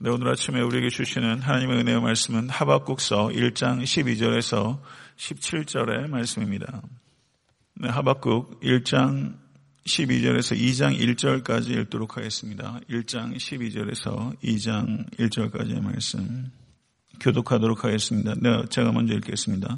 네, 오늘 아침에 우리에게 주시는 하나님의 은혜의 말씀은 하박국서 1장 12절에서 17절의 말씀입니다. 네, 하박국 1장 12절에서 2장 1절까지 읽도록 하겠습니다. 1장 12절에서 2장 1절까지의 말씀 교독하도록 하겠습니다. 네, 제가 먼저 읽겠습니다.